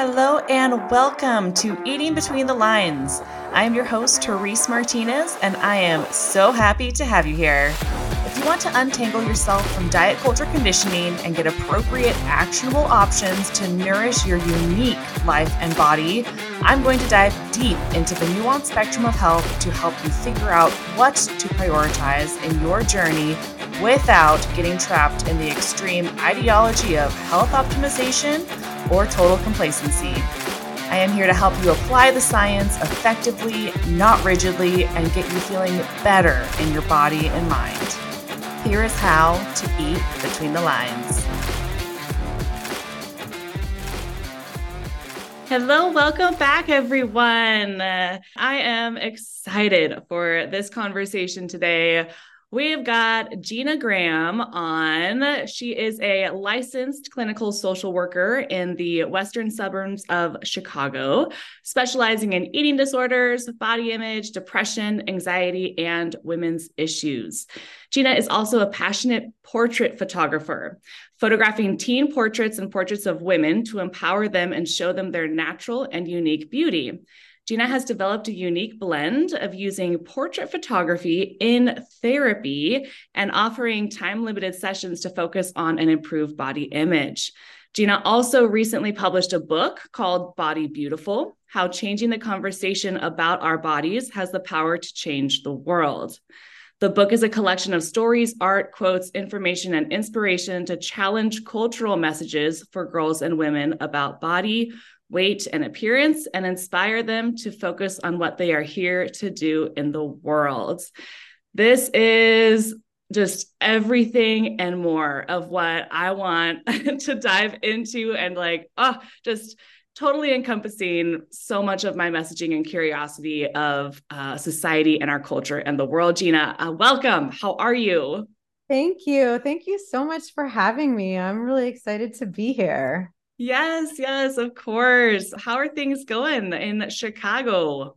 Hello and welcome to Eating Between the Lines. I am your host, Therese Martinez, and I am so happy to have you here. If you want to untangle yourself from diet culture conditioning and get appropriate, actionable options to nourish your unique life and body, I'm going to dive deep into the nuanced spectrum of health to help you figure out what to prioritize in your journey without getting trapped in the extreme ideology of health optimization or total complacency. I am here to help you apply the science effectively, not rigidly, and get you feeling better in your body and mind. Here is how to eat between the lines. Hello, welcome back, everyone. I am excited for this conversation today We've got Gina Graham on. She is a licensed clinical social worker in the western suburbs of Chicago, specializing in eating disorders, body image, depression, anxiety, and women's issues. Gina is also a passionate portrait photographer, photographing teen portraits and portraits of women to empower them and show them their natural and unique beauty. Gina has developed a unique blend of using portrait photography in therapy and offering time limited sessions to focus on an improved body image. Gina also recently published a book called Body Beautiful How Changing the Conversation About Our Bodies Has the Power to Change the World. The book is a collection of stories, art, quotes, information, and inspiration to challenge cultural messages for girls and women about body, weight, and appearance and inspire them to focus on what they are here to do in the world. This is just everything and more of what I want to dive into and like, oh, just totally encompassing so much of my messaging and curiosity of uh, society and our culture and the world. Gina, uh, welcome. How are you? Thank you. Thank you so much for having me. I'm really excited to be here. Yes, yes, of course. How are things going in Chicago?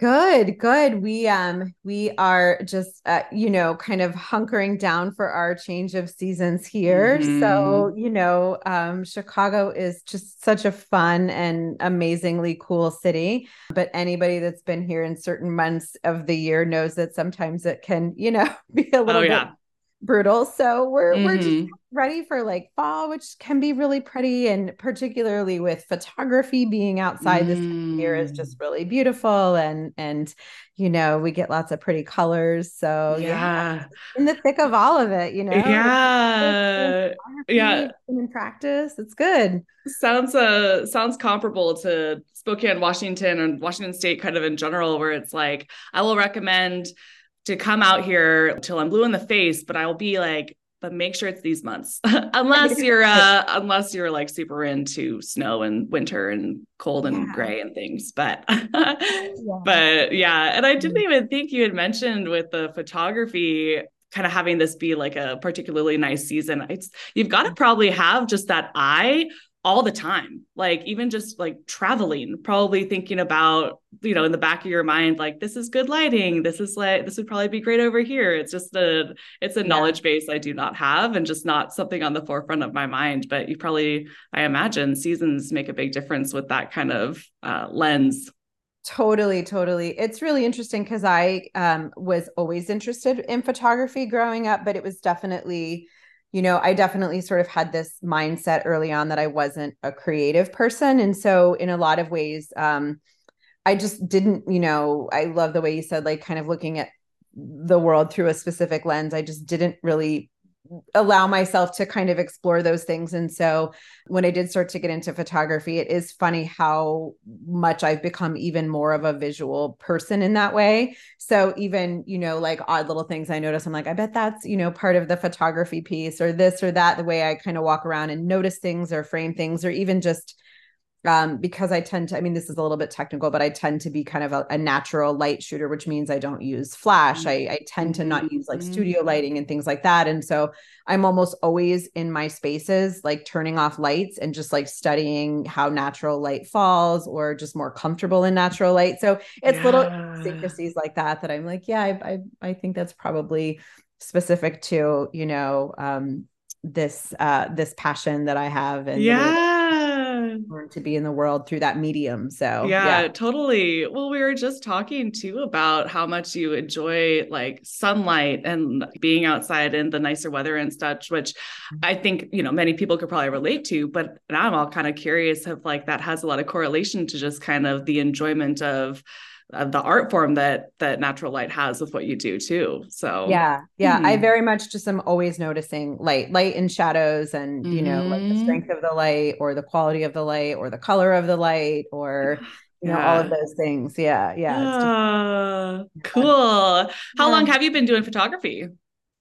Good, good. We um we are just uh, you know kind of hunkering down for our change of seasons here. Mm-hmm. So, you know, um Chicago is just such a fun and amazingly cool city, but anybody that's been here in certain months of the year knows that sometimes it can, you know, be a oh, little oh, yeah. bit brutal. So we're mm-hmm. we're just mm-hmm. ready for like fall, which can be really pretty, and particularly with photography being outside mm. this year is just mm. really beautiful, and and you know we get lots of pretty colors. So yeah, yeah in the thick of all of it, you know, yeah, yeah, in practice, it's good. Sounds uh sounds comparable to Spokane, Washington, and Washington State, kind of in general, where it's like I will recommend to come out here till I'm blue in the face, but I'll be like, but make sure it's these months. unless you're uh unless you're like super into snow and winter and cold and yeah. gray and things. But yeah. but yeah. And I didn't mm-hmm. even think you had mentioned with the photography kind of having this be like a particularly nice season. It's you've got to probably have just that eye all the time. Like even just like traveling probably thinking about you know in the back of your mind like this is good lighting. This is like this would probably be great over here. It's just a it's a yeah. knowledge base i do not have and just not something on the forefront of my mind. But you probably i imagine seasons make a big difference with that kind of uh, lens. Totally, totally. It's really interesting because I um, was always interested in photography growing up, but it was definitely you know, I definitely sort of had this mindset early on that I wasn't a creative person. And so, in a lot of ways, um, I just didn't, you know, I love the way you said, like, kind of looking at the world through a specific lens. I just didn't really allow myself to kind of explore those things. And so when I did start to get into photography, it is funny how much I've become even more of a visual person in that way. So even, you know, like odd little things I notice, I'm like, I bet that's, you know, part of the photography piece or this or that, the way I kind of walk around and notice things or frame things or even just um, because I tend to, I mean, this is a little bit technical, but I tend to be kind of a, a natural light shooter, which means I don't use flash. I, I tend to not use like studio mm-hmm. lighting and things like that. And so I'm almost always in my spaces, like turning off lights and just like studying how natural light falls or just more comfortable in natural light. So it's yeah. little secrecies like that that I'm like, yeah, I, I, I think that's probably specific to, you know, um, this uh this passion that I have and yeah to be in the world through that medium. So yeah, yeah, totally. Well, we were just talking too about how much you enjoy like sunlight and being outside in the nicer weather and such, which mm-hmm. I think, you know, many people could probably relate to, but now I'm all kind of curious if like that has a lot of correlation to just kind of the enjoyment of the art form that that natural light has with what you do too so yeah yeah hmm. i very much just am always noticing light light and shadows and you mm-hmm. know like the mm-hmm. strength of the light or the quality of the light or the color of the light or you know all of those things yeah yeah uh, cool how yeah. long have you been doing photography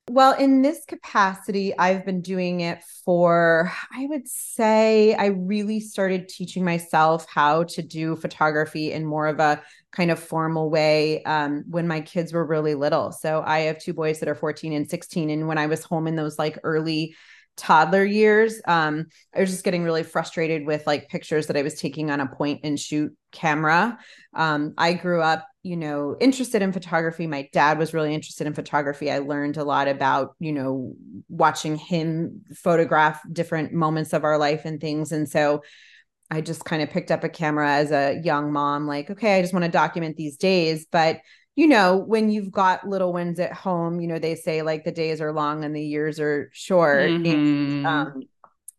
well, in this capacity, I've been doing it for, I would say, I really started teaching myself how to do photography in more of a kind of formal way um, when my kids were really little. So I have two boys that are 14 and 16. And when I was home in those like early toddler years um, i was just getting really frustrated with like pictures that i was taking on a point and shoot camera um, i grew up you know interested in photography my dad was really interested in photography i learned a lot about you know watching him photograph different moments of our life and things and so i just kind of picked up a camera as a young mom like okay i just want to document these days but you know, when you've got little ones at home, you know, they say like the days are long and the years are short. Mm-hmm. And, um,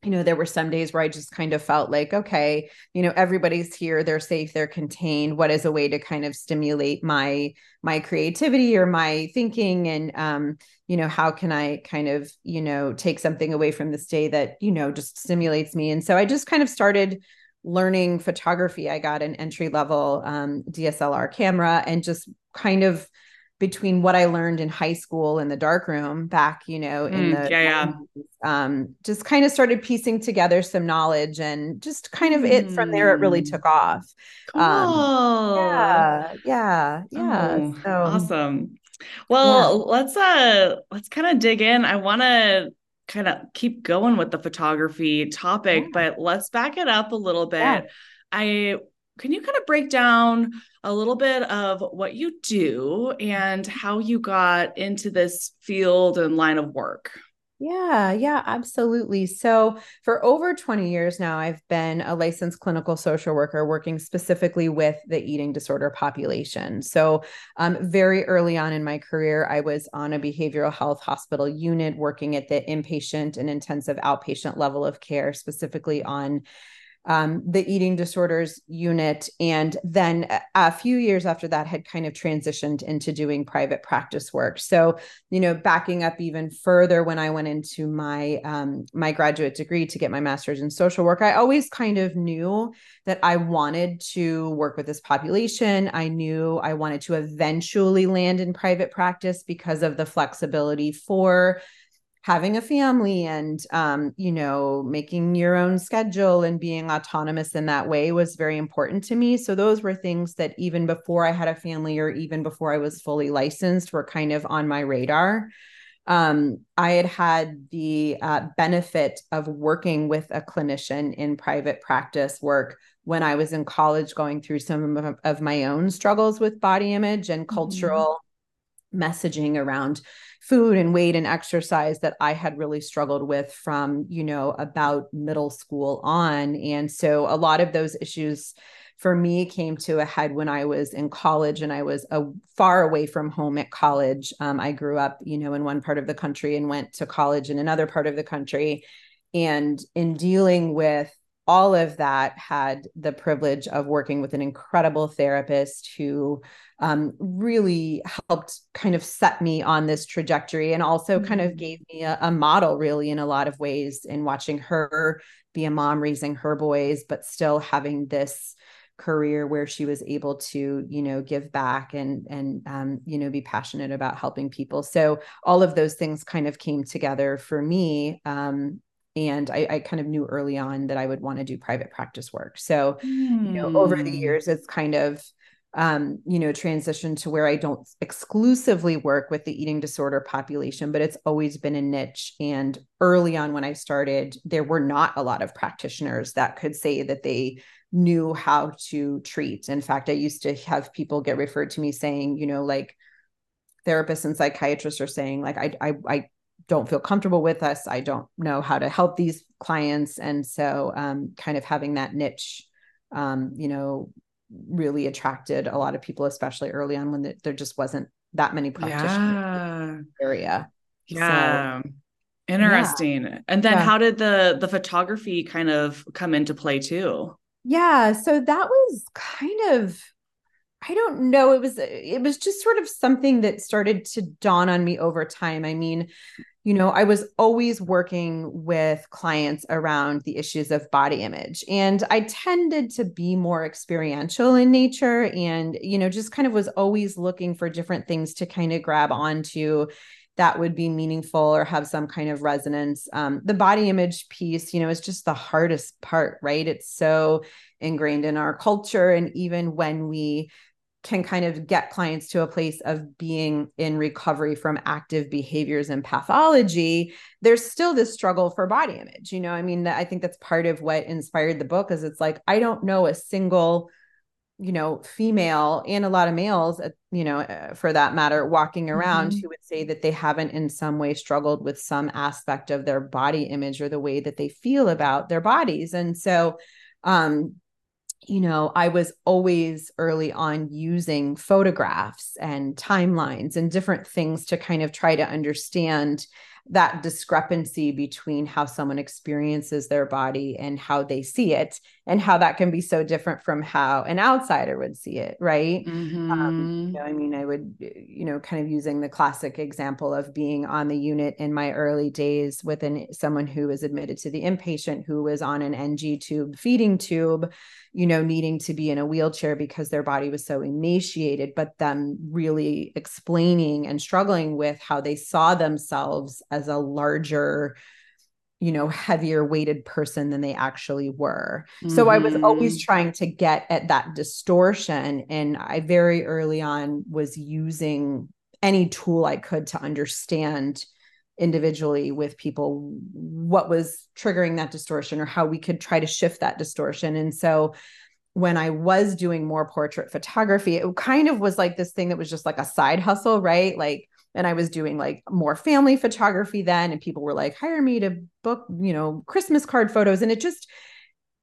you know, there were some days where I just kind of felt like, okay, you know, everybody's here, they're safe, they're contained. What is a way to kind of stimulate my my creativity or my thinking? And um, you know, how can I kind of, you know, take something away from this day that, you know, just stimulates me? And so I just kind of started learning photography, I got an entry level um, DSLR camera and just kind of between what I learned in high school in the darkroom back, you know, in mm, the yeah, yeah. Um, just kind of started piecing together some knowledge and just kind of mm. it from there. It really took off. Cool. Um, yeah, yeah, yeah. Oh, so, awesome. Well, yeah. let's uh let's kind of dig in. I want to kind of keep going with the photography topic, yeah. but let's back it up a little bit. Yeah. I can you kind of break down a little bit of what you do and how you got into this field and line of work? Yeah, yeah, absolutely. So, for over 20 years now, I've been a licensed clinical social worker working specifically with the eating disorder population. So, um, very early on in my career, I was on a behavioral health hospital unit working at the inpatient and intensive outpatient level of care, specifically on um, the eating disorders unit. And then a few years after that, had kind of transitioned into doing private practice work. So, you know, backing up even further, when I went into my um, my graduate degree to get my master's in social work, I always kind of knew that I wanted to work with this population. I knew I wanted to eventually land in private practice because of the flexibility for having a family and um, you know making your own schedule and being autonomous in that way was very important to me so those were things that even before i had a family or even before i was fully licensed were kind of on my radar um, i had had the uh, benefit of working with a clinician in private practice work when i was in college going through some of, of my own struggles with body image and mm-hmm. cultural mm-hmm. Messaging around food and weight and exercise that I had really struggled with from, you know, about middle school on. And so a lot of those issues for me came to a head when I was in college and I was a, far away from home at college. Um, I grew up, you know, in one part of the country and went to college in another part of the country. And in dealing with all of that had the privilege of working with an incredible therapist who um, really helped kind of set me on this trajectory and also mm-hmm. kind of mm-hmm. gave me a, a, model really in a lot of ways in watching her be a mom raising her boys but still having this career where she was able to you know give back and and um, you know be passionate about helping people so all of those things kind of came together for me um, and I, I, kind of knew early on that I would want to do private practice work. So, mm. you know, over the hmm. years, it's kind of um, you know, transitioned to where I don't exclusively work with the eating disorder population, but it's always been a niche. And early on, when I started, there were not a lot of practitioners that could say that they knew how to treat. In fact, I used to have people get referred to me saying, you know, like therapists and psychiatrists are saying, like, I, I, I don't feel comfortable with us. I don't know how to help these clients. And so, um, kind of having that niche, um, you know, really attracted a lot of people, especially early on when there just wasn't that many practitioners yeah. area. Yeah. So, Interesting. Yeah. And then yeah. how did the the photography kind of come into play too? Yeah, so that was kind of I don't know, it was it was just sort of something that started to dawn on me over time. I mean, you know, I was always working with clients around the issues of body image. And I tended to be more experiential in nature and, you know, just kind of was always looking for different things to kind of grab onto that would be meaningful or have some kind of resonance. Um, the body image piece, you know, is just the hardest part, right? It's so ingrained in our culture. And even when we can kind of get clients to a place of being in recovery from active behaviors and pathology there's still this struggle for body image you know i mean i think that's part of what inspired the book is it's like i don't know a single you know female and a lot of males uh, you know uh, for that matter walking around mm-hmm. who would say that they haven't in some way struggled with some aspect of their body image or the way that they feel about their bodies and so um you know, I was always early on using photographs and timelines and different things to kind of try to understand that discrepancy between how someone experiences their body and how they see it and how that can be so different from how an outsider would see it right mm-hmm. um, you know, i mean i would you know kind of using the classic example of being on the unit in my early days with an, someone who was admitted to the inpatient who was on an ng tube feeding tube you know, needing to be in a wheelchair because their body was so emaciated, but them really explaining and struggling with how they saw themselves as a larger, you know, heavier weighted person than they actually were. Mm-hmm. So I was always mm-hmm. trying to get at that distortion. And I very early on was using any tool I could to understand individually with people what was triggering that distortion or how we could try to shift that distortion. And so when I was doing more portrait photography, it kind of was like this thing that was just like a side hustle, right? Like, and I was doing like more family photography then, and people were like, hire me to book, you know, Christmas card photos. And it just,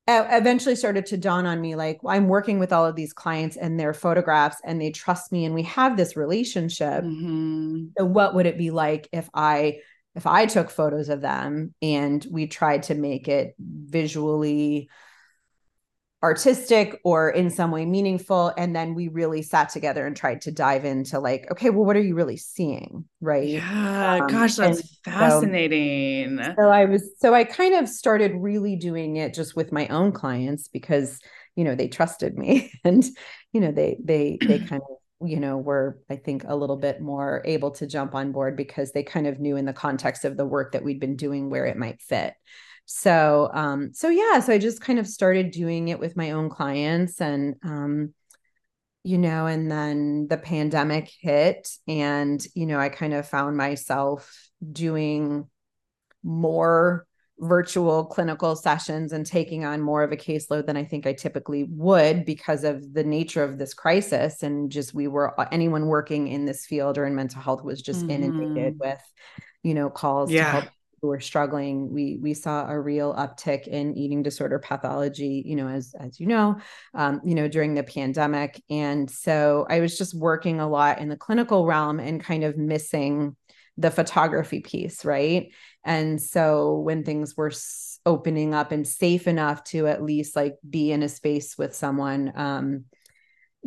eventually started to dawn on me like i'm working with all of these clients and their photographs and they trust me and we have this relationship mm-hmm. so what would it be like if i if i took photos of them and we tried to make it visually artistic or in some way meaningful and then we really sat together and tried to dive into like okay well what are you really seeing? Right? Yeah um, gosh that's fascinating. so, so i was so i kind of started really doing it just with my own clients because you know they trusted me and you know they they they kind of you know were i think a little bit more able to jump on board because they kind of knew in the context of the work that we'd been doing where it might fit so um so yeah so i just kind of started doing it with my own clients and um you know and then the pandemic hit and you know i kind of found myself doing more virtual clinical sessions and taking on more of a caseload than I think I typically would because of the nature of this crisis. And just we were anyone working in this field or in mental health was just mm-hmm. inundated with, you know, calls yeah. to help who were struggling we we saw a real uptick in eating disorder pathology you know as as you know um, you know during the pandemic. And so i was just working a lot in the clinical realm and kind of missing the photography piece right? And so when things were opening up and safe enough to at least like be in a space with someone um,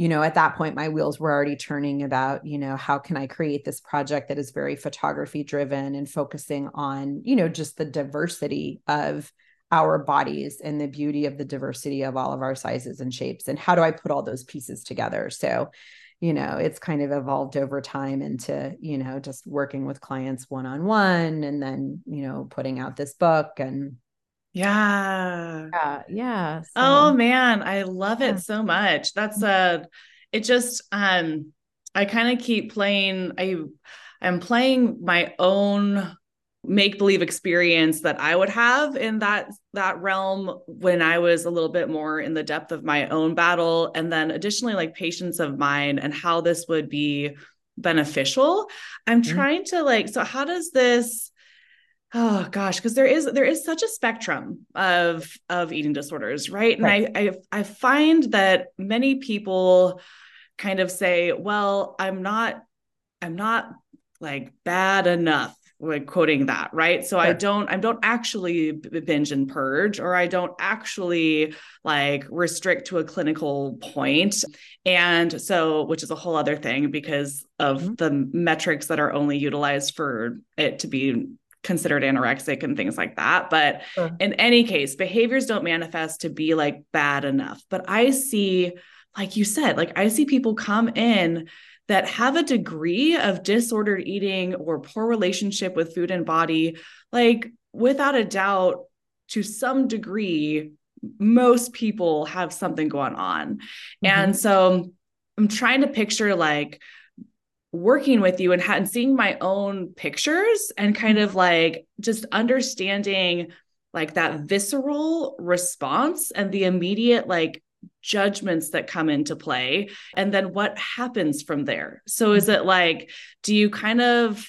you know, at that point, my wheels were already turning about, you know, how can I create this project that is very photography driven and focusing on, you know, just the diversity of our bodies and the beauty of the diversity of all of our sizes and shapes. And how do I put all those pieces together? So, you know, it's kind of evolved over time into, you know, just working with clients one on one and then, you know, putting out this book and yeah. Yeah. Yeah. So. Oh man, I love it so much. That's a it just um I kind of keep playing I I'm playing my own make believe experience that I would have in that that realm when I was a little bit more in the depth of my own battle and then additionally like patients of mine and how this would be beneficial. I'm mm-hmm. trying to like so how does this oh gosh because there is there is such a spectrum of of eating disorders right and right. I, I i find that many people kind of say well i'm not i'm not like bad enough like quoting that right so sure. i don't i don't actually binge and purge or i don't actually like restrict to a clinical point and so which is a whole other thing because of mm-hmm. the metrics that are only utilized for it to be considered anorexic and things like that. But sure. in any case, behaviors don't manifest to be like bad enough. But I see, like you said, like I see people come in that have a degree of disordered eating or poor relationship with food and body, like without a doubt, to some degree, most people have something going on. Mm-hmm. And so I'm trying to picture like working with you and, ha- and seeing my own pictures and kind of mm-hmm. like just understanding like that visceral response and the immediate like judgments that come into play and then what happens from there. So is mm-hmm. it like do you kind of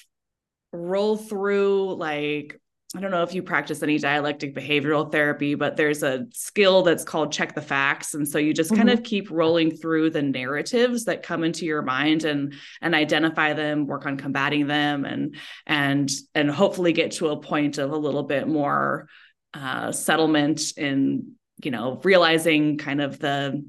roll through like I don't know if you practice any dialectic behavioral therapy, but there's a skill that's called check the facts. And so you just mm-hmm. kind of keep rolling through the narratives that come into your mind and and identify them, work on combating them and and and hopefully get to a point of a little bit more uh, settlement in, you know, realizing kind of the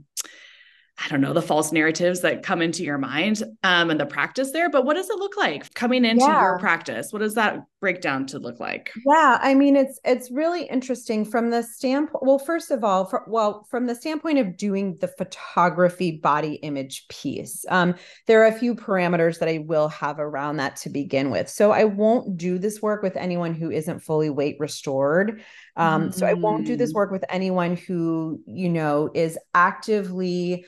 I don't know, the false narratives that come into your mind um, and the practice there. But what does it look like coming into yeah. your practice? What does that breakdown to look like? Yeah, I mean, it's it's really interesting from the standpoint. Well, first of all, for, well, from the standpoint of doing the photography body image piece, um, there are a few parameters that I will have around that to begin with. So I won't do this work with anyone who isn't fully weight restored. Um, mm. So I won't do this mm. work with anyone who you know is actively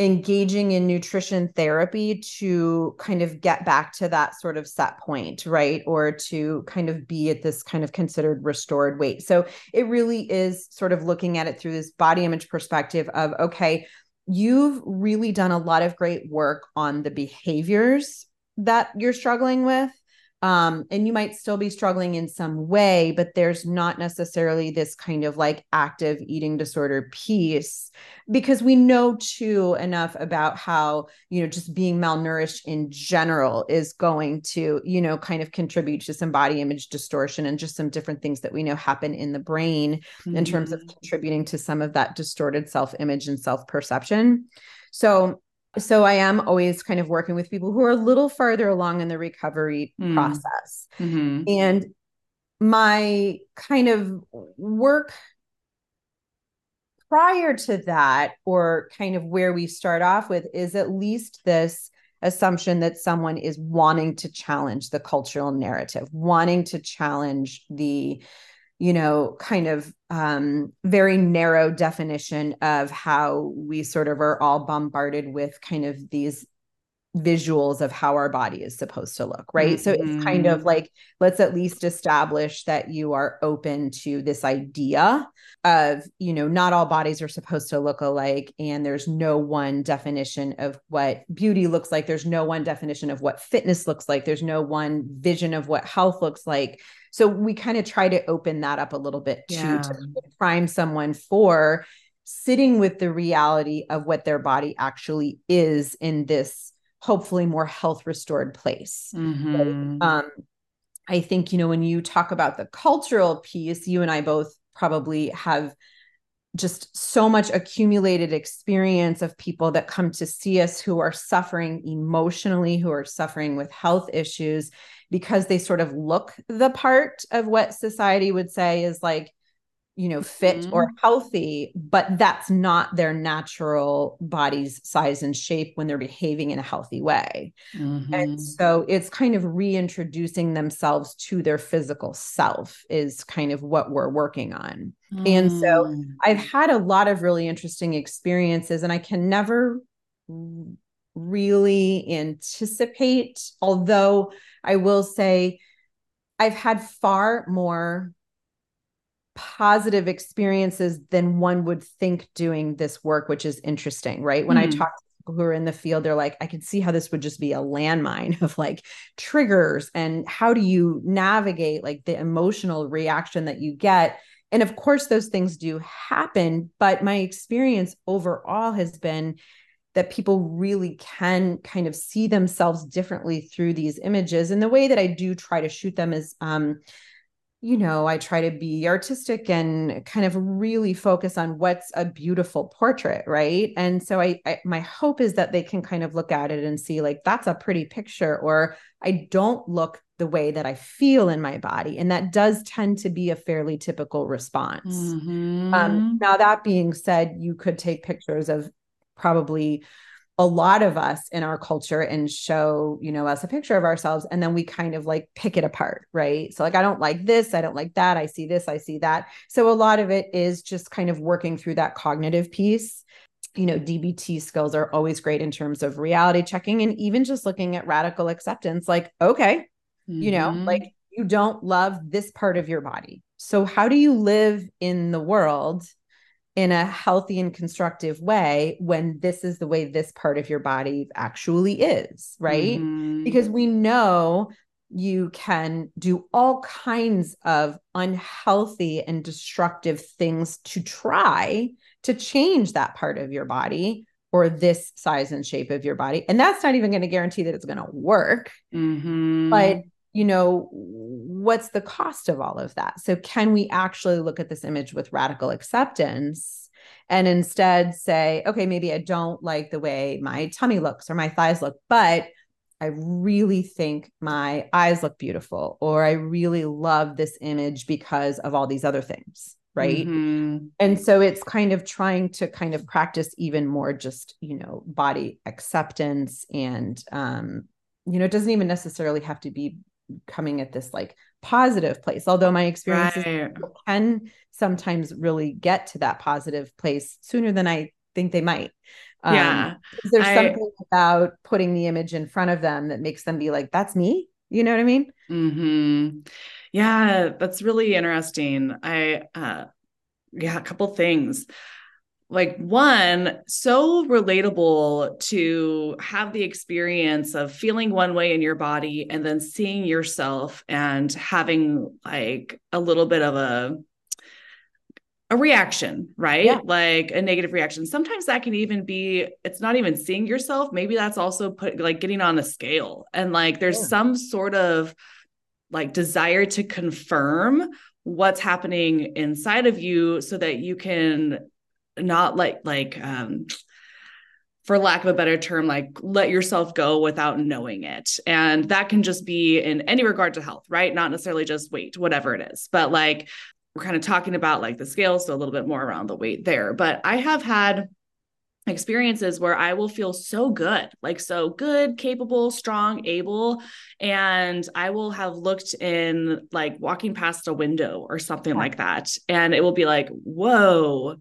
engaging in nutrition therapy to kind of get back to that sort of set point, right? Or to kind of be at this kind of considered restored weight. So it really is sort of looking at it through this body image perspective of, okay, you've really done a lot of great work on the behaviors that you're struggling with um, and you might still be struggling in some way, but there's not necessarily this kind of like active eating disorder piece because we know too enough about how, you know, just being malnourished in general is going to, you know, kind of contribute to some body image distortion and just some different things that we know happen in the brain mm-hmm. in terms of mm-hmm. contributing to some of that distorted self image and self perception. So, so i am always kind of working with people who are a little farther along in the recovery mm. process mm-hmm. and my kind of work prior to that or kind of where we start off with is at least this assumption that someone is wanting to challenge the cultural narrative wanting to challenge the you know, kind of um, very narrow definition of how we sort of are all bombarded with kind of these visuals of how our body is supposed to look, right? Mm-hmm. So it's kind of mm-hmm. like, let's at least establish that you are open to this idea of, you know, not all bodies are supposed to look alike. And there's no one definition of what beauty looks like. There's no one definition of what fitness looks like. There's no one vision of what health looks like. So we kind of try to open that up a little bit yeah. to, to prime someone for sitting with the reality of what their body actually is in this hopefully more health restored place. Mm-hmm. um, I think, you know, when you talk about the cultural piece, you and I both probably have just so much accumulated experience of people that come to see us who are suffering emotionally, who are suffering with health issues because they sort of look the part of what society would say is like you know fit mm-hmm. or healthy but that's not their natural body's size and shape when they're behaving in a healthy way mm-hmm. and so it's kind of reintroducing themselves to their physical self is kind of what we're working on mm. and so mm. i've had a lot of really interesting experiences and i can never really anticipate although i will say i've had far more positive experiences than one would think doing this work, which is interesting, right? When mm. I talk to people who are in the field they're like i can see how this would just be a landmine of like triggers and how do you navigate like the emotional reaction that you get and of course those things do happen but my experience overall has been that people really can kind of see themselves differently through these images and the way that i do try to shoot them is um you know, I try to be artistic and kind of really focus on what's a beautiful portrait, right? And so I, I, my hope is that they can kind of look at it and see like that's a pretty picture or I don't look the way that I feel in my body. And that does tend to be a fairly typical response. Mm-hmm. Um, now that being said, you could take pictures of probably a lot of us in our culture and show you know us a picture of ourselves and then we kind of like pick it apart right so like i don't like this i don't like that i see this i see that so a lot of it is just kind of working through that cognitive piece you know dbt skills are always great in terms of reality checking and even just looking at radical acceptance like okay mm-hmm. you know mm-hmm. like you don't love this part of your body so how do you live in the world in a healthy and constructive way when this is the way this part of your body actually is, right? Mm-hmm. Because we know you can do all kinds of unhealthy and destructive things to try to change that part of your body or this size and shape of your body. And that's not even going to guarantee that it's going to work. Mm-hmm. But you know, what's the cost of all of that? So, can we actually look at this image with radical acceptance and instead say, okay, maybe I don't like the way my tummy looks or my thighs look, but I really think my eyes look beautiful, or I really love this image because of all these other things. Right. Mm-hmm. And so it's kind of trying to kind of practice even more just, you know, body acceptance and, um, you know, it doesn't even necessarily have to be coming at this like positive place although my experiences right. can sometimes really get to that positive place sooner than i think they might. Um, yeah. there's I, something about putting the image in front of them that makes them be like that's me you know what i mean? Mm-hmm. yeah that's really interesting. I uh yeah a couple things like one so relatable to have the experience of feeling one way in your body and then seeing yourself and having like a little bit of a a reaction, right? Yeah. Like a negative reaction. Sometimes that can even be it's not even seeing yourself, maybe that's also put like getting on a scale and like there's yeah. some sort of like desire to confirm what's happening inside of you so that you can not like like um for lack of a better term like let yourself go without knowing it. And that can just be in any regard to health right? Not necessarily just weight whatever it is. But like we're kind of talking about like the scale so a little bit more around the weight there. But i have had experiences where I will feel so good, like so good, capable, strong, able. And I will have looked in like walking past a window or something like that. And it will be like, whoa,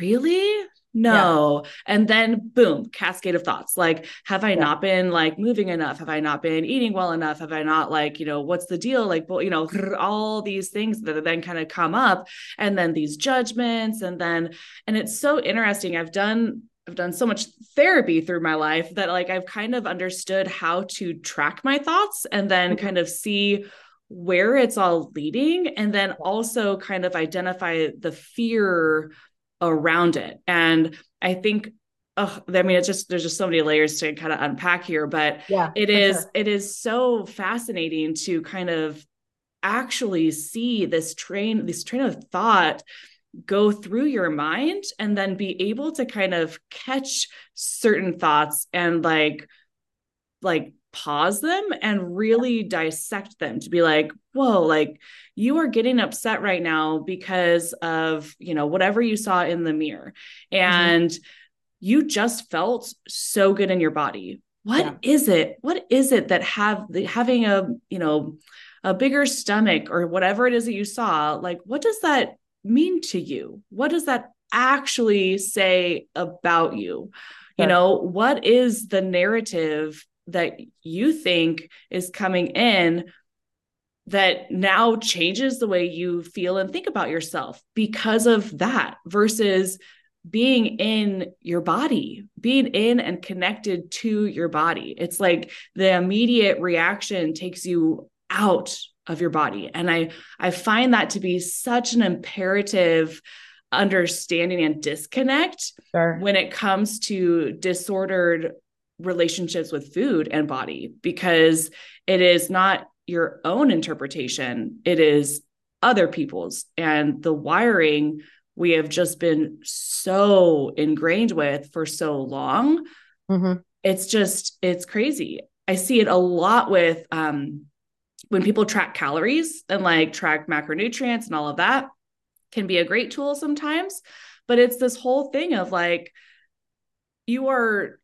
really? No. Yeah. And then boom, cascade of thoughts. Like, have I yeah. not been like moving enough? Have I not been eating well enough? Have I not like, you know, what's the deal? Like, well, you know, all these things that then kind of come up and then these judgments and then and it's so interesting. I've done I've done so much therapy through my life that like I've kind of understood how to track my thoughts and then mm-hmm. kind of see where it's all leading and then also kind of identify the fear around it. And I think oh, I mean, it's just there's just so many layers to kind of unpack here, but yeah, it is sure. it is so fascinating to kind of actually see this train this train of thought go through your mind and then be able to kind of catch certain thoughts and like like pause them and really dissect them to be like whoa like you are getting upset right now because of you know whatever you saw in the mirror mm-hmm. and mm-hmm. you just felt so good in your body What yeah. is it what is it that have the, having a you know a bigger stomach or whatever it is that you saw like what does that mean to you what does that actually say about you you know what is the narrative that you think is coming in that now changes the way you feel and think about yourself because of that versus being in your body, being in and connected to your body. It's like the immediate reaction takes you out of your body. And I I find that to be such an imperative understanding and disconnect sure. when it comes to disordered relationships with food and body because it is not your own interpretation, it is other people's and the wiring we have just been so ingrained with for so long. Mm-hmm. It's just, it's crazy. I see it a lot with um, when people track calories and like track macronutrients and all of that can be a great tool sometimes. But it's this whole thing of like, you are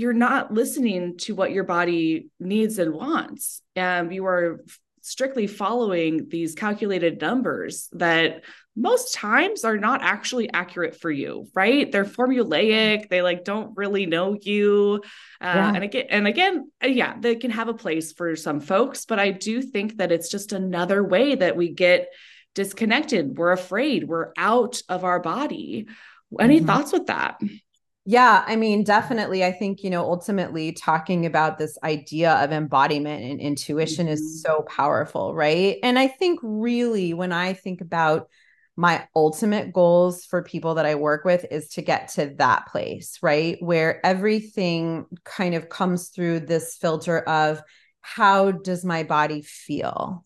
you're not listening to what your body needs and wants. And you are strictly following these calculated numbers that most times are not actually accurate for you right? They're formulaic. They like don't really know you. Uh, yeah. and again and again uh, yeah they can have a place for some folks but i do think that it's just another way that we get disconnected. We're afraid. We're out of our body. Any mm-hmm. thoughts with that yeah, I mean, definitely. I think, you know, ultimately talking about this idea of embodiment and intuition mm-hmm. is so powerful, right? And I think really when I think about my ultimate goals for people that I work with is to get to that place, right? Where everything kind of comes through this filter of how does my body feel?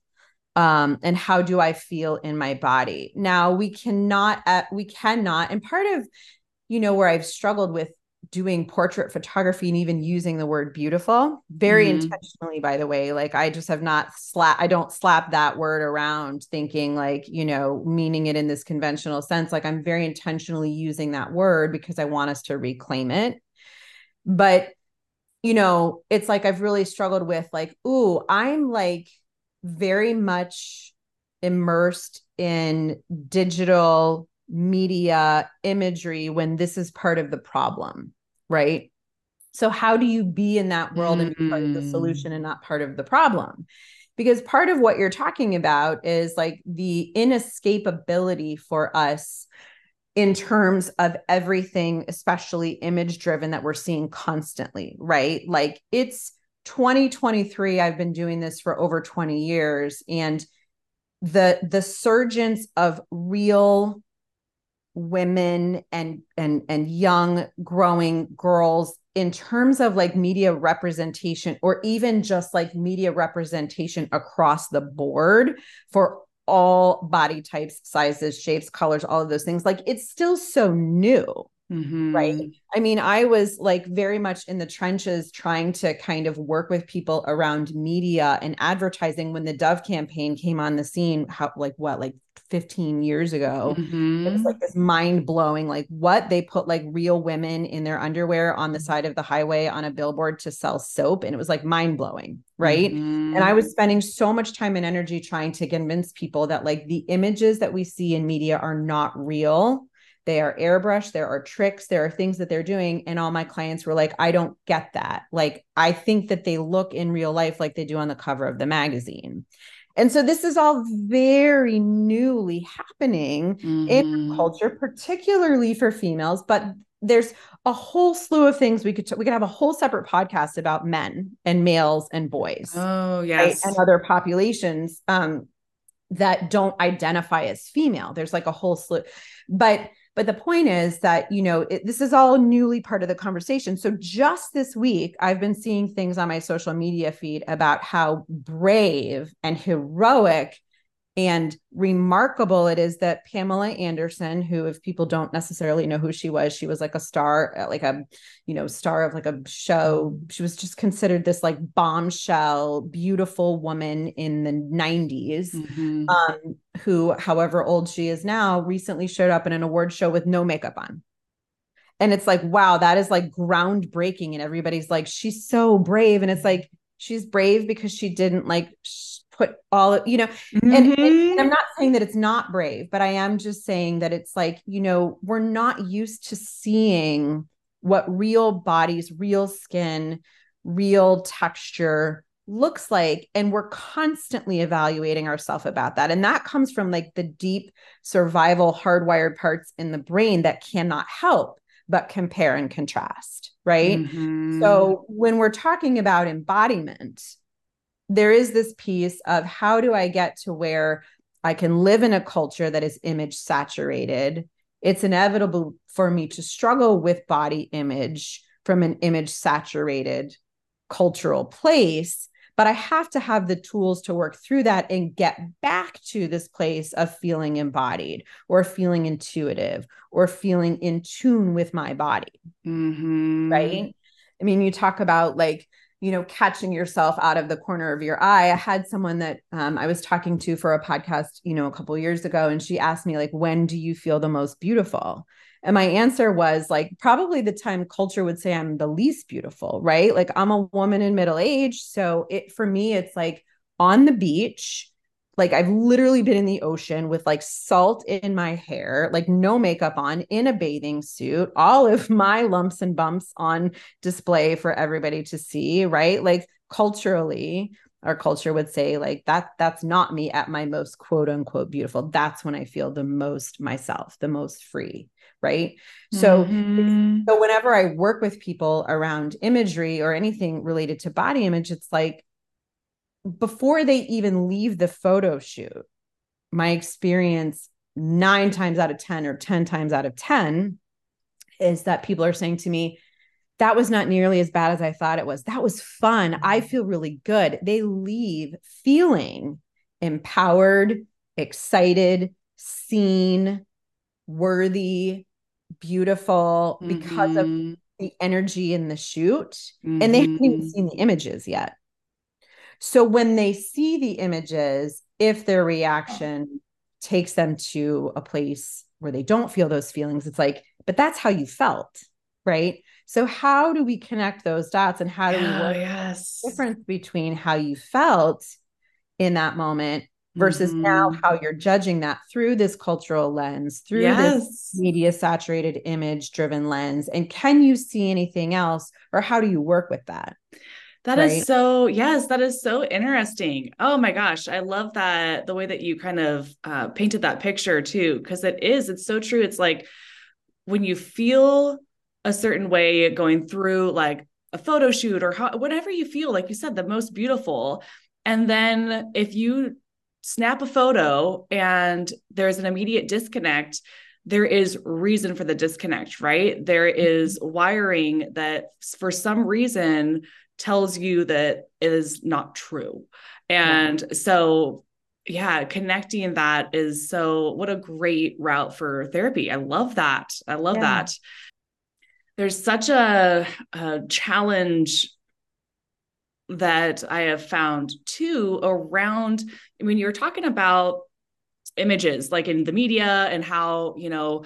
Um, and how do I feel in my body? Now we cannot, uh, we cannot, and part of you know, where I've struggled with doing portrait photography and even using the word beautiful very mm-hmm. intentionally by the way. Like i just have not slap i don't slap that word around thinking like you know meaning it in this conventional sense. Like i'm very intentionally using that word because i want us to reclaim it. But you know it's like i've really struggled with like ooh i'm like very much immersed in digital media imagery when this is part of the problem, right? So, how do you be in that world and be part of the mm. solution and not part of the problem? Because part of what you're talking about is like the inescapability for us in terms of everything, especially image driven, that we're seeing constantly, right? Like it's 2023. I've been doing this for over 20 years. And the the surgence of real women and and and young growing girls in terms of like media representation or even just like media representation across the board for all body types sizes shapes colors all of those things like it's still so new Mm-hmm. Right. I mean, I was like very much in the trenches trying to kind of work with people around media and advertising when the Dove campaign came on the scene. How, like, what, like 15 years ago? Mm-hmm. It was like this mind blowing, like, what they put like real women in their underwear on the side of the highway on a billboard to sell soap. And it was like mind blowing. Right. Mm-hmm. And I was spending so much time and energy trying to convince people that like the images that we see in media are not real they are airbrushed there are tricks there are things that they're doing and all my clients were like i don't get that like i think that they look in real life like they do on the cover of the magazine and so this is all very newly happening mm-hmm. in culture particularly for females but there's a whole slew of things we could t- we could have a whole separate podcast about men and males and boys oh yes right? and other populations um that don't identify as female there's like a whole slew but but the point is that, you know, it, this is all newly part of the conversation. So just this week, I've been seeing things on my social media feed about how brave and heroic and remarkable it is that Pamela Anderson, who, if people don't necessarily know who she was, she was like a star, uh, like a, you know, star of like a show. She was just considered this like bombshell, beautiful woman in the 90s, mm-hmm. um, who, however old she is now, recently showed up in an award show with no makeup on. And it's like, wow, that is like groundbreaking. And everybody's like, she's so brave. And it's like, she's brave because she didn't like, sh- put all of you know mm-hmm. and, and, i'm not saying that it's not brave but i am just saying that it's like you know we're not used to seeing what real bodies real skin real texture looks like and we're constantly evaluating ourselves about that and that comes from like the deep survival hardwired parts in the brain that cannot help but compare and contrast right mm-hmm. so when we're talking about embodiment there is this piece of how do i get to where i can live in a culture that is image saturated it's inevitable for me to struggle with body image from an image saturated cultural place but I have to have the tools to work through that and get back to this place of feeling embodied or feeling intuitive or feeling in tune with my body. Mm-hmm. Right. I mean, you talk about like, you know, catching yourself out of the corner of your eye. I had someone that um, I was talking to for a podcast, you know, a couple years ago, and she asked me, like, when do you feel the most beautiful? And my answer was like, probably the time culture would say I'm the least beautiful, right? Like I'm a woman in middle age. So it for me, it's like on the beach. Like I've literally been in the ocean with like salt in my hair, like no makeup on, in a bathing suit, all of my lumps and bumps on display for everybody to see, right? Like culturally, our culture would say like that that's not me at my most quote unquote beautiful that's when i feel the most myself the most free right so mm-hmm. so whenever i work with people around imagery or anything related to body image it's like before they even leave the photo shoot my experience 9 times out of 10 or 10 times out of 10 is that people are saying to me that was not nearly as bad as I thought it was. That was fun. I feel really good. They leave feeling empowered, excited, seen, worthy, beautiful mm-hmm. because of mm-hmm. the energy in the shoot. Mm-hmm. And they haven't even mm-hmm. seen the images yet. So when they see the images, if their reaction takes them to a place where they don't feel those feelings, it's like, but that's how you felt, right? So how do we connect those dots and how do we work yes. difference between how you felt in that moment versus mm-hmm. now how you're judging that through this cultural lens, through yes. this media saturated image driven lens? And can you see anything else or how do you work with that? That right? is so, yes, that is so interesting. Oh my gosh. I love that the way that you kind of uh, painted that picture too, because it is, it's so true. It's like when you feel a certain way going through like a photo shoot or how, whatever you feel, like you said, the most beautiful. And then if you snap a photo and there's an immediate disconnect, there is reason for the disconnect, right? There mm-hmm. wiring that for some reason tells you that it is not true. And yeah. so yeah, connecting that is so what a great route for therapy. I love that. I love yeah. that there's such a, a challenge that I have found too around when you're talking about images like in the media and how, you know,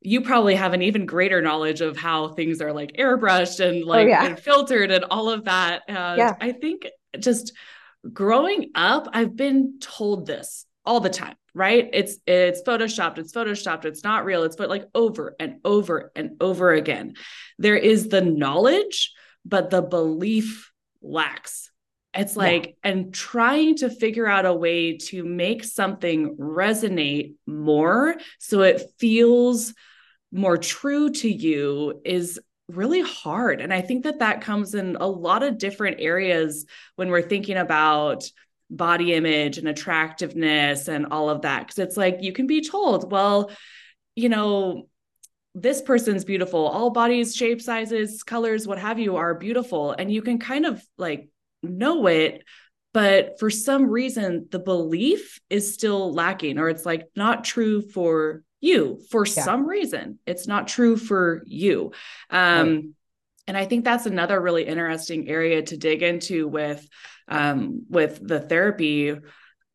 you probably have an even greater knowledge of how things are like airbrushed and oh, like oh, yeah. and filtered and all of that. And yeah. I think just growing up, I've been told this all the time right it's it's photoshopped it's photoshopped it's not real it's but like over and over and over again there is the knowledge but the belief lacks it's like yeah. and trying to figure out a way to make something resonate more so it feels more true to you is really hard and i think that that comes in a lot of different areas when we're thinking about body image and attractiveness and all of that. Cause it's like you can be told, well, you know, this person's beautiful. All bodies, shape, sizes, colors, what have you are beautiful. And you can kind of like know it. But for some reason, the belief is still lacking, or it's like not true for you for yeah. some reason. It's not true for you. Um, right. And I think that's another really interesting area to dig into with um, with the therapy.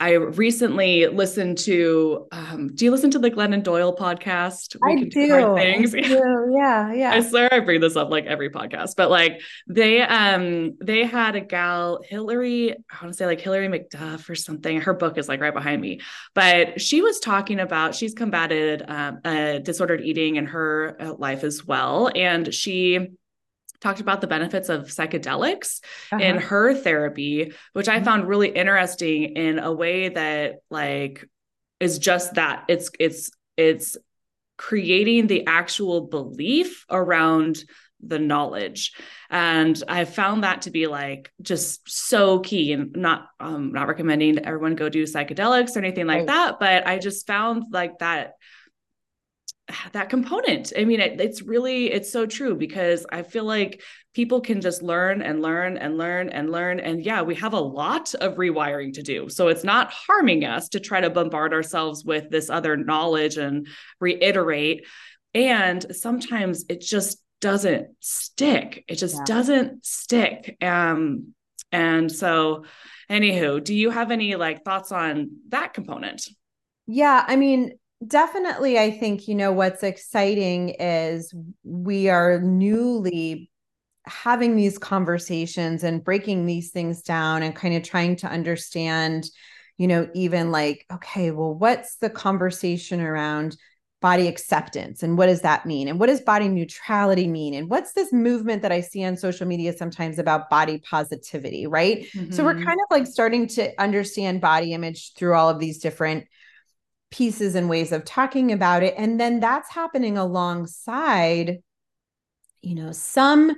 I recently listened to. Um, do you listen to the Glennon Doyle podcast? We I do. do things. I do. Yeah, yeah. I swear I bring this up like every podcast, but like they um they had a gal Hillary. I want to say like Hillary McDuff or something. Her book is like right behind me, but she was talking about she's combated um, disordered eating in her uh, life as well, and she talked about the benefits of psychedelics uh-huh. in her therapy, which I mm-hmm. found really interesting in a way that like is just that it's it's it's creating the actual belief around the knowledge and i found that to be like just so key and not um not recommending everyone go do psychedelics or anything like right. that but i just found like that that component. I mean it, it's really it's so true because i feel like people can just learn and learn and learn and learn. And yeah we have a lot of rewiring to do. So it's not harming us to try to bombard ourselves with this other knowledge and reiterate. And sometimes it just doesn't stick. It just yeah. doesn't stick. Um and so anywho do you have any like thoughts on that component? Yeah i mean definitely i think you know what's exciting is we are newly having these conversations and breaking these things down and kind of trying to understand you know even like okay well what's the conversation around body acceptance and what does that mean and what does body neutrality mean and what's this movement that i see on social media sometimes about body positivity right mm-hmm. so we're mm-hmm. kind of like starting to understand body image through all of these different pieces and ways of talking about it and then that's happening alongside you know some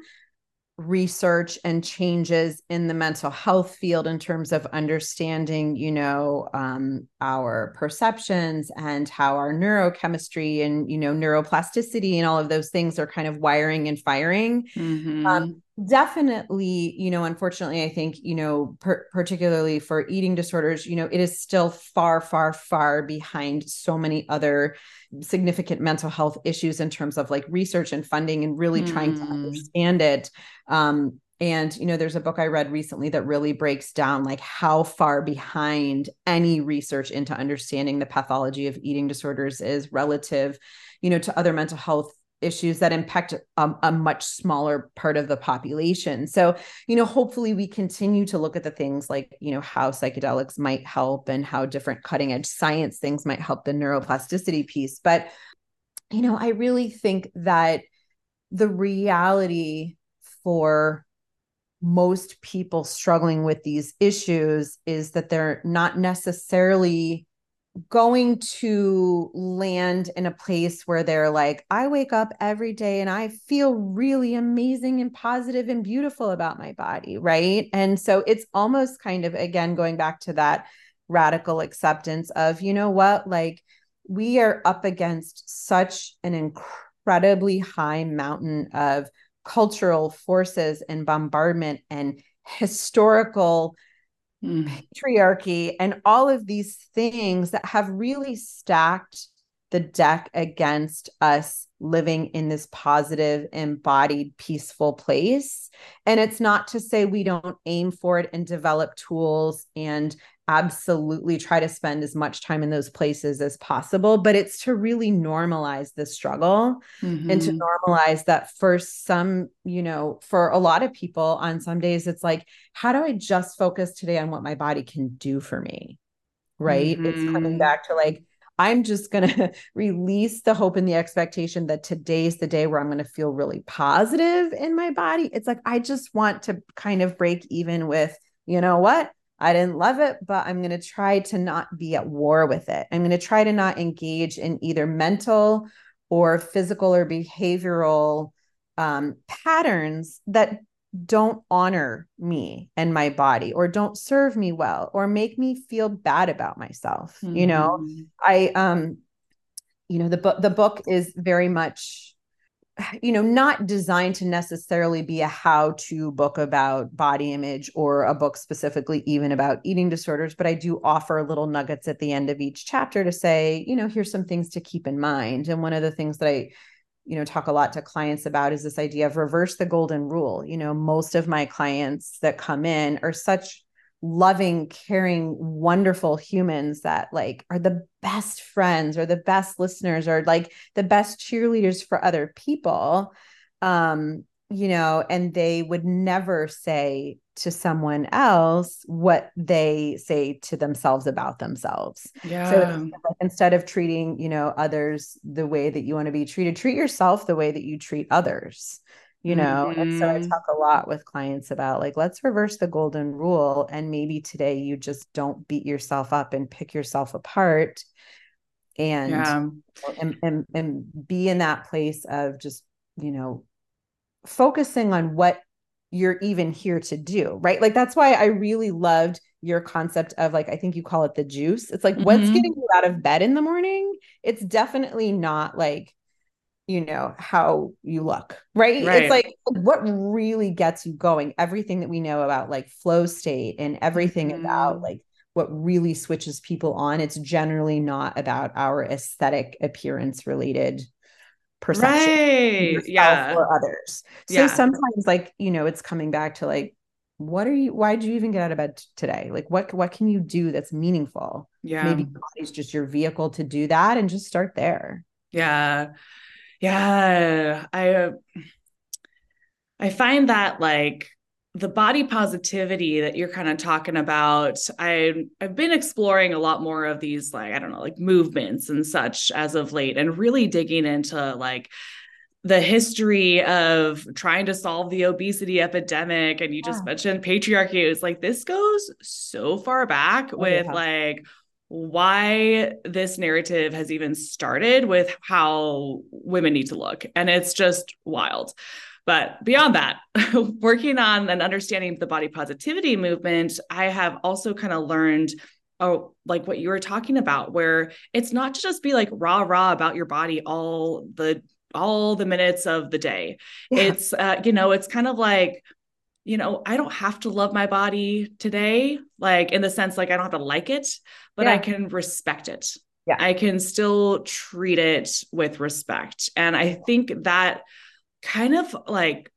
research and changes in the mental health field in terms of understanding you know um, our perceptions and how our neurochemistry and you know neuroplasticity and all of those things are kind of wiring and firing mm-hmm. um, definitely you know unfortunately i think you know per- particularly for eating disorders you know it is still far far far behind so many other significant mental health issues in terms of like research and funding and really mm. trying to hmm. understand it um, and you know there's a book i read recently that really breaks down like how far behind any research into understanding the pathology of eating disorders is relative you know to other mental health issues that impact a, a, much smaller part of the population. So, you know, hopefully we continue to look at the things like, you know, how psychedelics might help and how different cutting edge science things might help the neuroplasticity piece. But, you know, I really think that the reality for most people struggling with these issues is that they're not necessarily going to land in a place where they're like, I wake up every day and I feel really amazing and positive and beautiful about my body. Right. And so it's almost kind of, again, going back to that radical acceptance of, you know what, like we are up against such an incredibly high mountain of cultural forces and bombardment and historical mm. patriarchy, and all of these things that have really stacked the deck against us living in this positive, embodied, peaceful place. And it's not to say we don't aim for it and develop tools and absolutely try to spend as much time in those places as possible but it's to really normalize the struggle mm-hmm. and to mm-hmm. normalize that for some you know for a lot of people on some days it's like how do i just focus today on what my body can do for me right mm-hmm. it's coming mm-hmm. back to like I'm just going to release the hope and the expectation that today's the day where I'm going to feel really positive in my body. It's like, I just want to kind of break even with, you know what? I didn't love it, but I'm going to try to not be at war with it. I'm going to try to not engage in either mental or physical or behavioral um, patterns that don't honor me and my body or don't serve me well or make me feel bad about myself mm-hmm. you know mm-hmm. i um you know the book the book is very much you know not designed to necessarily be a how to book about body image or a book specifically even about eating disorders but i do offer little nuggets at the end of each chapter to say you know here's some things to keep in mind. And one of the things that i you know talk a lot to clients about is this idea of reverse the golden rule. You know most of my clients that come in are such loving, caring, wonderful humans that like are the best friends or the best listeners or like the best cheerleaders for other people. Um, you know, and they would never say to someone else what they say to themselves about themselves. Yeah. So instead of treating, you know, others the way that you want to be treated, treat yourself the way that you treat others you know mm-hmm. and so i mm-hmm. talk a lot with clients about like let's reverse the golden rule and maybe today you just don't beat yourself up and pick yourself apart and yeah. and, and and be in that place of just you know focusing on what you're even here to do right like that's why i really loved your concept of like i think you call it the juice it's like mm-hmm. what's getting you out of bed in the morning it's definitely not like you know how you look right? right? it's like what really gets you going? Everything that we know about like flow state and everything mm-hmm. about like what really switches people on it's generally not about our aesthetic appearance related perception right. yeah. or others. So yeah. sometimes like you know it's coming back to like what are you why did you even get out of bed t- today? Like what what can you do that's meaningful? Yeah. Maybe it's just your vehicle to do that and just start there. Yeah yeah i uh, i find that like the body positivity that you're kind of talking about i i've been exploring a lot more of these like i don't know like movements and such as of late and really digging into like the history of trying to solve the obesity epidemic and you just mentioned patriarchy it was like this goes so far back oh, with yeah. like why this narrative has even started with how women need to look. And it's just wild. But beyond that, working on and understanding the body positivity movement, I have also kind of learned oh like what you were talking about where it's not to just be like rah rah about your body all the all the minutes of the day. Yeah. it's uh, you know it's kind of like you know i don't have to love my body today like in the sense like i don't have to like it but yeah. i can respect it yeah. i can still treat it with respect and i think that kind of like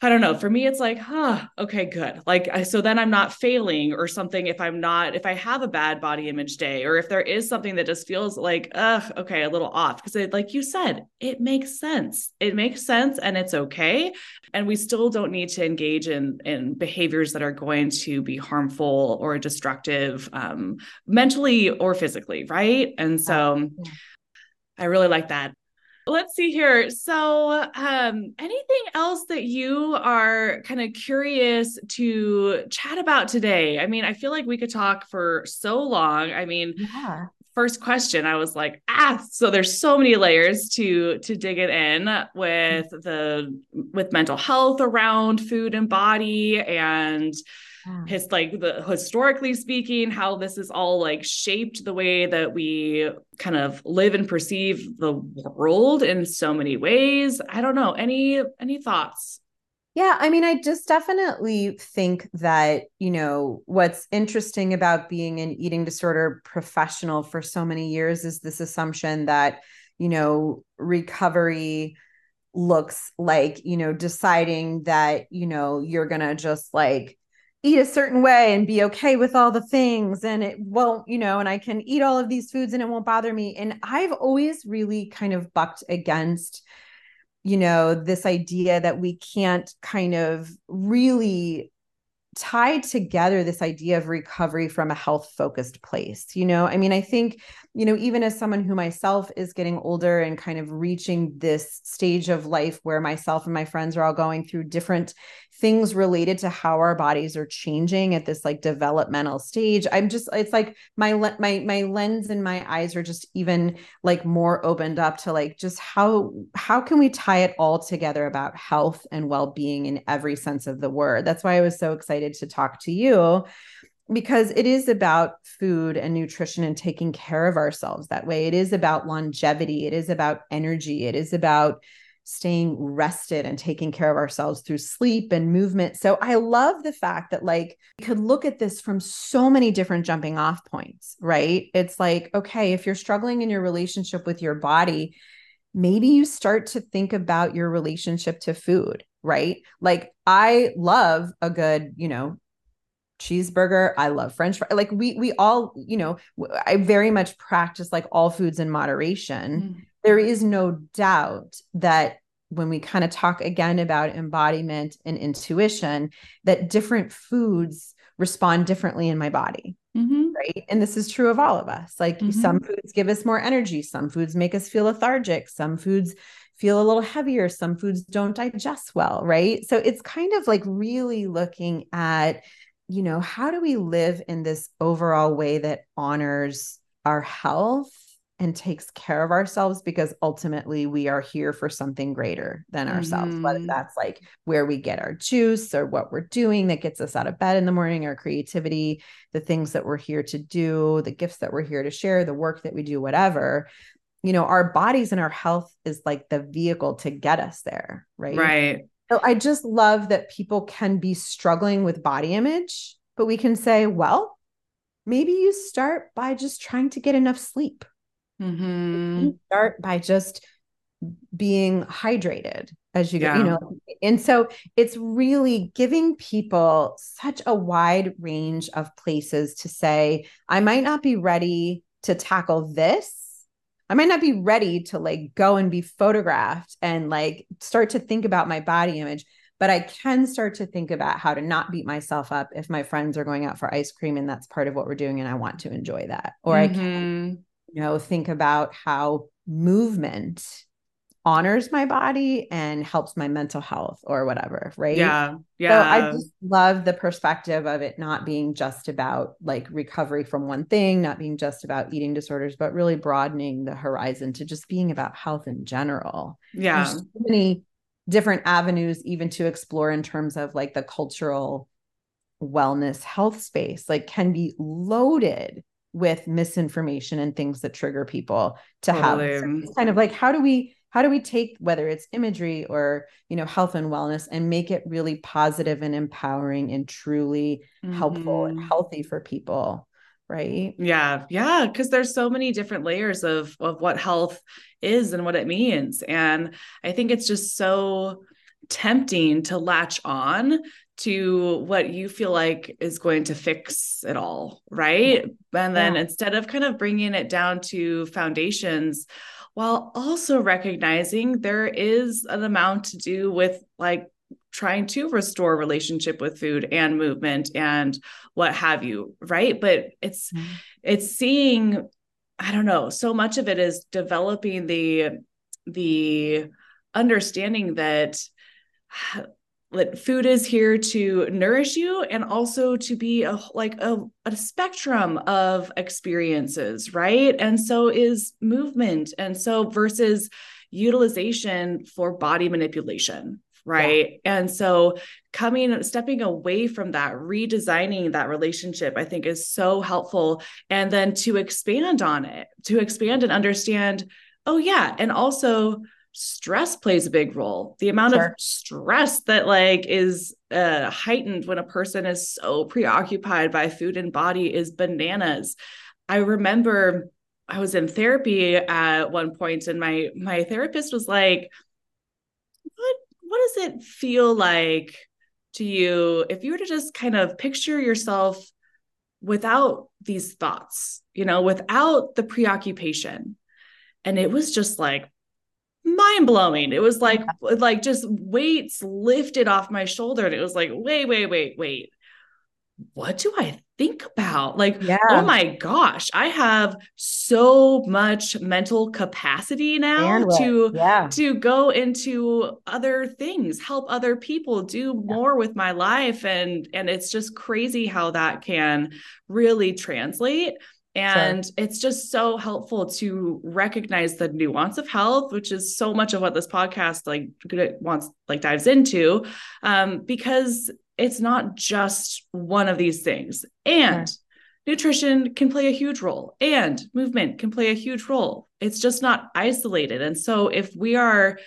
I don't know. For me, it's like, huh, okay, good. Like, I, so then I'm not failing or something if I'm not, if I have a bad body image day, or if there is something that just feels like, ugh, okay, a little off. Cause it, like you said, it makes sense. It makes sense and it's okay. And we still don't need to engage in, in behaviors that are going to be harmful or destructive, um, mentally or physically. Right. And so I really like that let's see here. So, um, anything else that you are kind of curious to chat about today? I mean, I feel like we could talk for so long. I mean, yeah. First question, I was like, ah, so there's so many layers to to dig it in with the with mental health around food and body and his like the historically speaking how this is all like shaped the way that we kind of live and perceive the world in so many ways. I don't know. Any any thoughts? Yeah, I mean, I just definitely think that, you know, what's interesting about being an eating disorder professional for so many years is this assumption that, you know, recovery looks like, you know, deciding that, you know, you're going to just like eat a certain way and be okay with all the things and it won't you know and i can eat all of these foods and it won't bother me. And i've always really kind of bucked against you know this idea that we can't kind of really tied together this idea of recovery from a health focused place you know? I mean i think you know even as someone who myself is getting older and kind of reaching this stage of life where myself and my friends are all going through different things related to how our bodies are changing at this like developmental stage i'm just it's like my my my lens and my eyes are just even like more opened up to like just how how can we tie it all together about health and well-being in every sense of the word? That's why i was so excited to talk to you because it is about food and nutrition and taking care of ourselves that way it is about longevity it is about energy it is about staying rested and taking care of ourselves through sleep and movement. So I love the fact that like we could look at this from so many different jumping off points, right? It's like, okay, if you're struggling in your relationship with your body, maybe you start to think about your relationship to food, right? Like I love a good, you know, cheeseburger i love french fry like we we all you know i very much practice like all foods in moderation mm there is no doubt that when we kind of talk again about embodiment and intuition, that different foods respond differently in my body. Mm-hmm. Right. And this is true of all of us. Like mm-hmm. some foods give us more energy, some foods make us feel lethargic, some foods feel a little heavier. Some foods don't digest well, right? So it's kind of like really looking at, you know, how do we live in this overall way that honors our health and takes care of ourselves? Because ultimately we are here for something greater than ourselves mm-hmm. whether that's like where we get our juice or what we're doing that gets us out of bed in the morning our creativity the things that we're here to do the gifts that we're here to share the work that we do whatever. You know our bodies and our health is like the vehicle to get us there right? Right i just love that people can be struggling with body image but we can say well maybe you start by just trying to get enough sleep Mm-hmm. Start by just being hydrated as you go, you know. And so it's really giving people such a wide range of places to say, I might not be ready to tackle this. I might not be ready to like go and be photographed and like start to think about my body image, but I can start to think about how to not beat myself up if my friends are going out for ice cream and that's part of what we're doing and I want to enjoy that. Or mm-hmm. I can mm-hmm you know think about how movement honors my body and helps my mental health or whatever right? Yeah yeah so i just love the perspective of it not being just about like recovery from one thing not being just about eating disorders but really broadening the horizon to just being about health in general. Yeah. There's so many different avenues even to explore in terms of like the cultural wellness health space like can be loaded with misinformation and things that trigger people to totally. have kind of like how do we how do we take whether it's imagery or you know health and wellness and make it really positive and empowering and truly mm-hmm. helpful and mm-hmm. healthy for people right yeah yeah because there's so many different layers of of what health is and what it means and i think it's just so tempting to latch on to what you feel like is going to fix it all, right? And then yeah. instead of kind of bringing it down to foundations, while also recognizing there is an amount to do with like trying to restore relationship with food and movement and what have you right but it's mm-hmm. it's seeing i don't know so much of it is developing the the understanding that that food is here to nourish you and also to be a like a, a spectrum of experiences right? And so is movement and so versus utilization for body manipulation right? Yeah. and so coming stepping away from that redesigning that relationship i think is so helpful. And then to expand on it to expand and understand oh yeah and also stress plays a big role. The amount sure. of stress that like is uh, heightened when a person is so preoccupied by food and body is bananas. I remember i was in therapy at one point and my my therapist was like what what does it feel like to you if you were to just kind of picture yourself without these thoughts you know without the preoccupation? And it was just like mind blowing. It was like yeah. like just weights lifted off my shoulder and it was like wait wait wait wait. What do I think about? Like oh yeah. oh my gosh, I have so much mental capacity now to yeah. to go into other things, help other people, do more with my life and and it's just crazy how that can really translate and it's just so helpful to recognize the nuance of health, which is so much of what this podcast like wants like dives into, um, because it's not just one of these things. And nutrition can play a huge role, and movement can play a huge role. It's just not isolated. And so if we are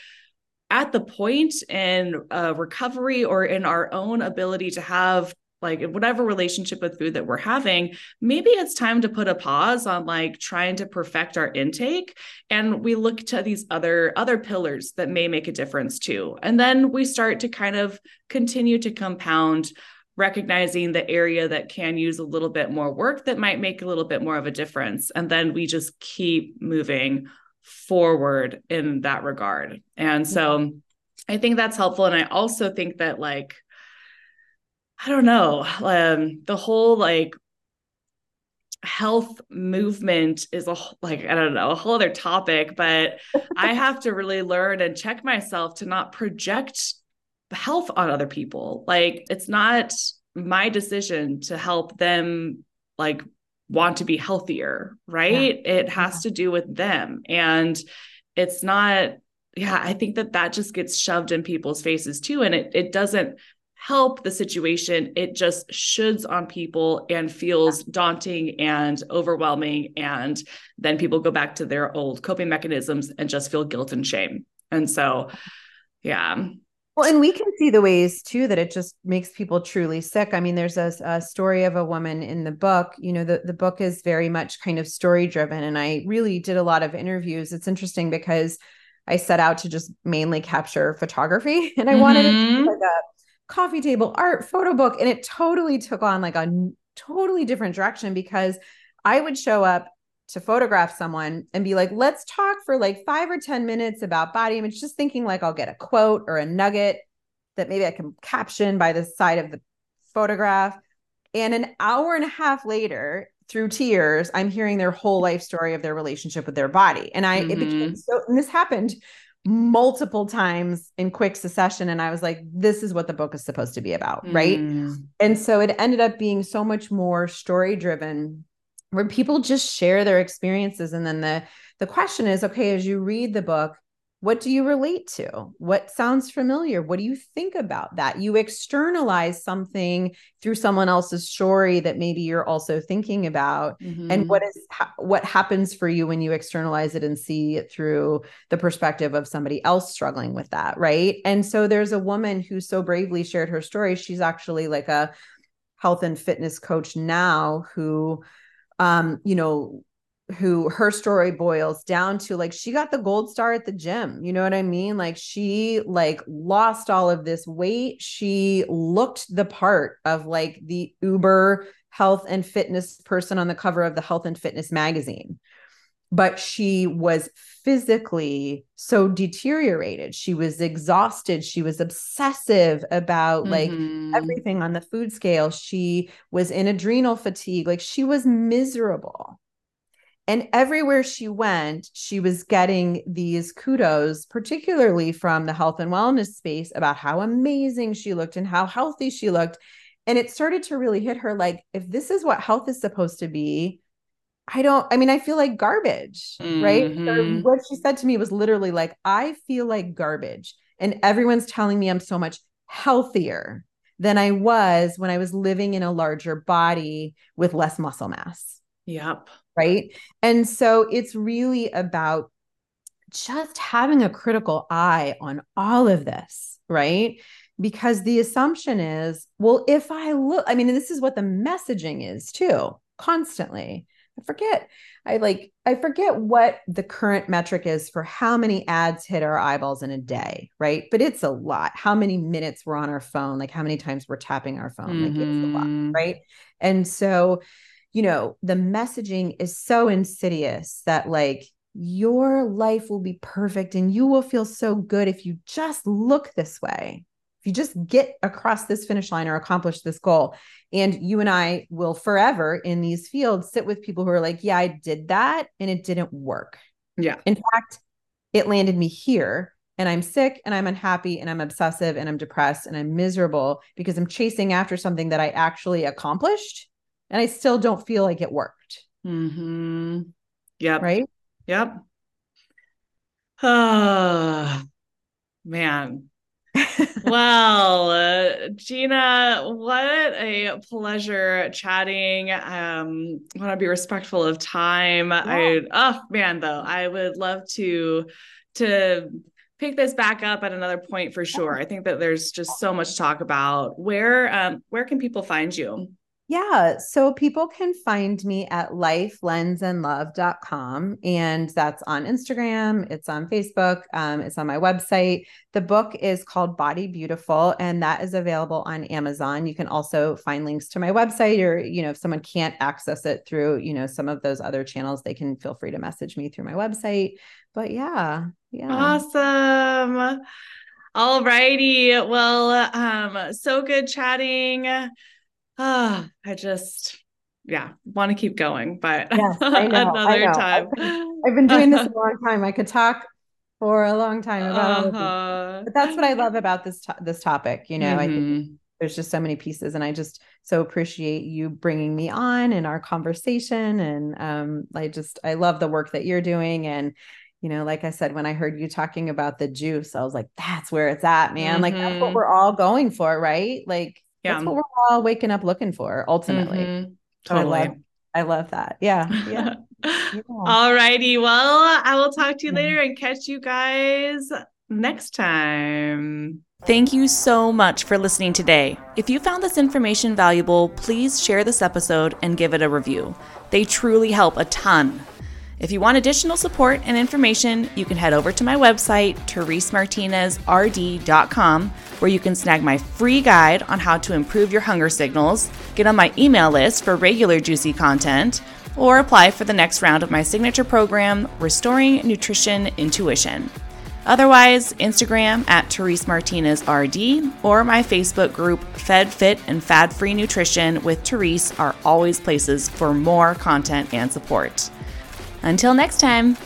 at the point in uh, recovery or in our own ability to have like whatever relationship with food that we're having maybe it's time to put a pause on like trying to perfect our intake and we look to these other other pillars that may make a difference too. And then we start to kind of continue to compound recognizing the area that can use a little bit more work that might make a little bit more of a difference. And then we just keep moving forward in that regard. And so mm-hmm. i think that's helpful. And i also think that like I don't know, um, the whole like health movement is a like I don't know a whole other topic, but I have to really learn and check myself to not project health on other people. Like it's not my decision to help them like want to be healthier, right? Yeah. It has yeah. to do with them and it's not yeah, I think that that just gets shoved in people's faces too and it it doesn't help the situation. It just shoulds on people and feels daunting and overwhelming. And then people go back to their old coping mechanisms and just feel guilt and shame. And so, yeah. Well, and we can see the ways too that it just makes people truly sick. I mean, there's a, a story of a woman in the book. You know, the, the book is very much kind of story driven. And I really did a lot of interviews. It's interesting because I set out to just mainly capture photography and I mm-hmm. wanted it to be like a coffee table art photo book and it totally took on like a totally different direction because i would show up to photograph someone and be like let's talk for like 5 or 10 minutes about body image just thinking like i'll get a quote or a nugget that maybe i can caption by the side of the photograph and an hour and a half later through tears i'm hearing their whole life story of their relationship with their body and i mm-hmm. it became mm-hmm. so and this happened multiple times in quick succession and i was like this is what the book is supposed to be about mm. right and so it ended up being so much more story driven where people just share their experiences and then the the question is okay as you read the book what do you relate to? What sounds familiar? What do you think about that? You externalize something through someone else's story that maybe you're also thinking about. Mm-hmm. And what is ha- what happens for you when you externalize it and see it through the perspective of somebody else struggling with that, right? And so there's a woman who so bravely shared her story. She's actually like a health and fitness coach now who um, you know, who her story boils down to like she got the gold star at the gym you know what i mean? Like she like lost all of this weight. She looked the part of like the uber health and fitness person on the cover of the health and fitness magazine. But she was physically so deteriorated. She was exhausted. She was obsessive about like mm-hmm. everything on the food scale. She was in adrenal fatigue. Like she was miserable and everywhere she went, she was getting these kudos, particularly from the health and wellness space about how amazing she looked and how healthy she looked. And it started to really hit her like, if this is what health is supposed to be, I don't, I mean, I feel like garbage, mm-hmm. right? So mm-hmm. what she said to me was literally like, I feel like garbage. And everyone's telling me I'm so much healthier than I was when I was living in a larger body with less muscle mass. Yep right? And so it's really about just having a critical eye on all of this, right? Because the assumption is, well, if I look, I mean, this is what the messaging is too, constantly. I forget, I like, I forget what the current metric is for how many ads hit our eyeballs in a day, right? But it's a lot. How many minutes we're on our phone, like how many times we're tapping our phone, mm-hmm. like it's a lot, mm-hmm. right? And so, you know, the messaging is so insidious that like your life will be perfect and you will feel so good if you just look this way. If you just get across this finish line or accomplish this goal. And you and I will forever in these fields sit with people who are like, yeah, I did that and it didn't work. Yeah. In fact, it landed me here and I'm sick and I'm unhappy and I'm obsessive and I'm depressed and I'm miserable because I'm chasing after something that I actually accomplished and I still don't feel like it worked. Mm-hmm. Yep. Right. Yep. Oh, man. well, uh, Gina, what a pleasure chatting. Um, want to be respectful of time. Yeah. I oh man, though, I would love to to pick this back up at another point for sure. I think that there's just so much to talk about. Where um where can people find you? Yeah. So people can find me at lifelensandlove.com. And that's on Instagram, it's on Facebook, um, it's on my website. The book is called Body Beautiful, and that is available on Amazon. You can also find links to my website, or, you know, if someone can't access it through, you know, some of those other channels, they can feel free to message me through my website. But yeah, yeah. Awesome. All righty. Well, um, so good chatting ah, I just yeah, want to keep going, but yes, I know, another I time. I've, I've, been doing this a long time. I could talk for a long time about uh-huh. but that's what I love about this to- this topic. You know, mm-hmm. I think mm-hmm. there's just so many pieces, and I just so appreciate you bringing me on in our conversation. And um, I just I love the work that you're doing, and you know, like I said, when I heard you talking about the juice, I was like, that's where it's at, man. Mm-hmm. Like that's what mm-hmm. we're all going for, right? Like yeah. that's what we're all waking up looking for ultimately. Mm-hmm. Totally. I love, I love that. Yeah. Yeah. yeah. All righty. Well, I will talk to you later and catch you guys next time. Thank you so much for listening today. If you found this information valuable, please share this episode and give it a review. They truly help a ton. If you want additional support and information, you can head over to my website, teresemartinezrd.com, where you can snag my free guide on how to improve your hunger signals, get on my email list for regular juicy content, or apply for the next round of my signature program, Restoring Nutrition Intuition. Otherwise, Instagram at Terese Martinez RD or my Facebook group Fed Fit and Fad Free Nutrition with Terese are always places for more content and support. Until next time.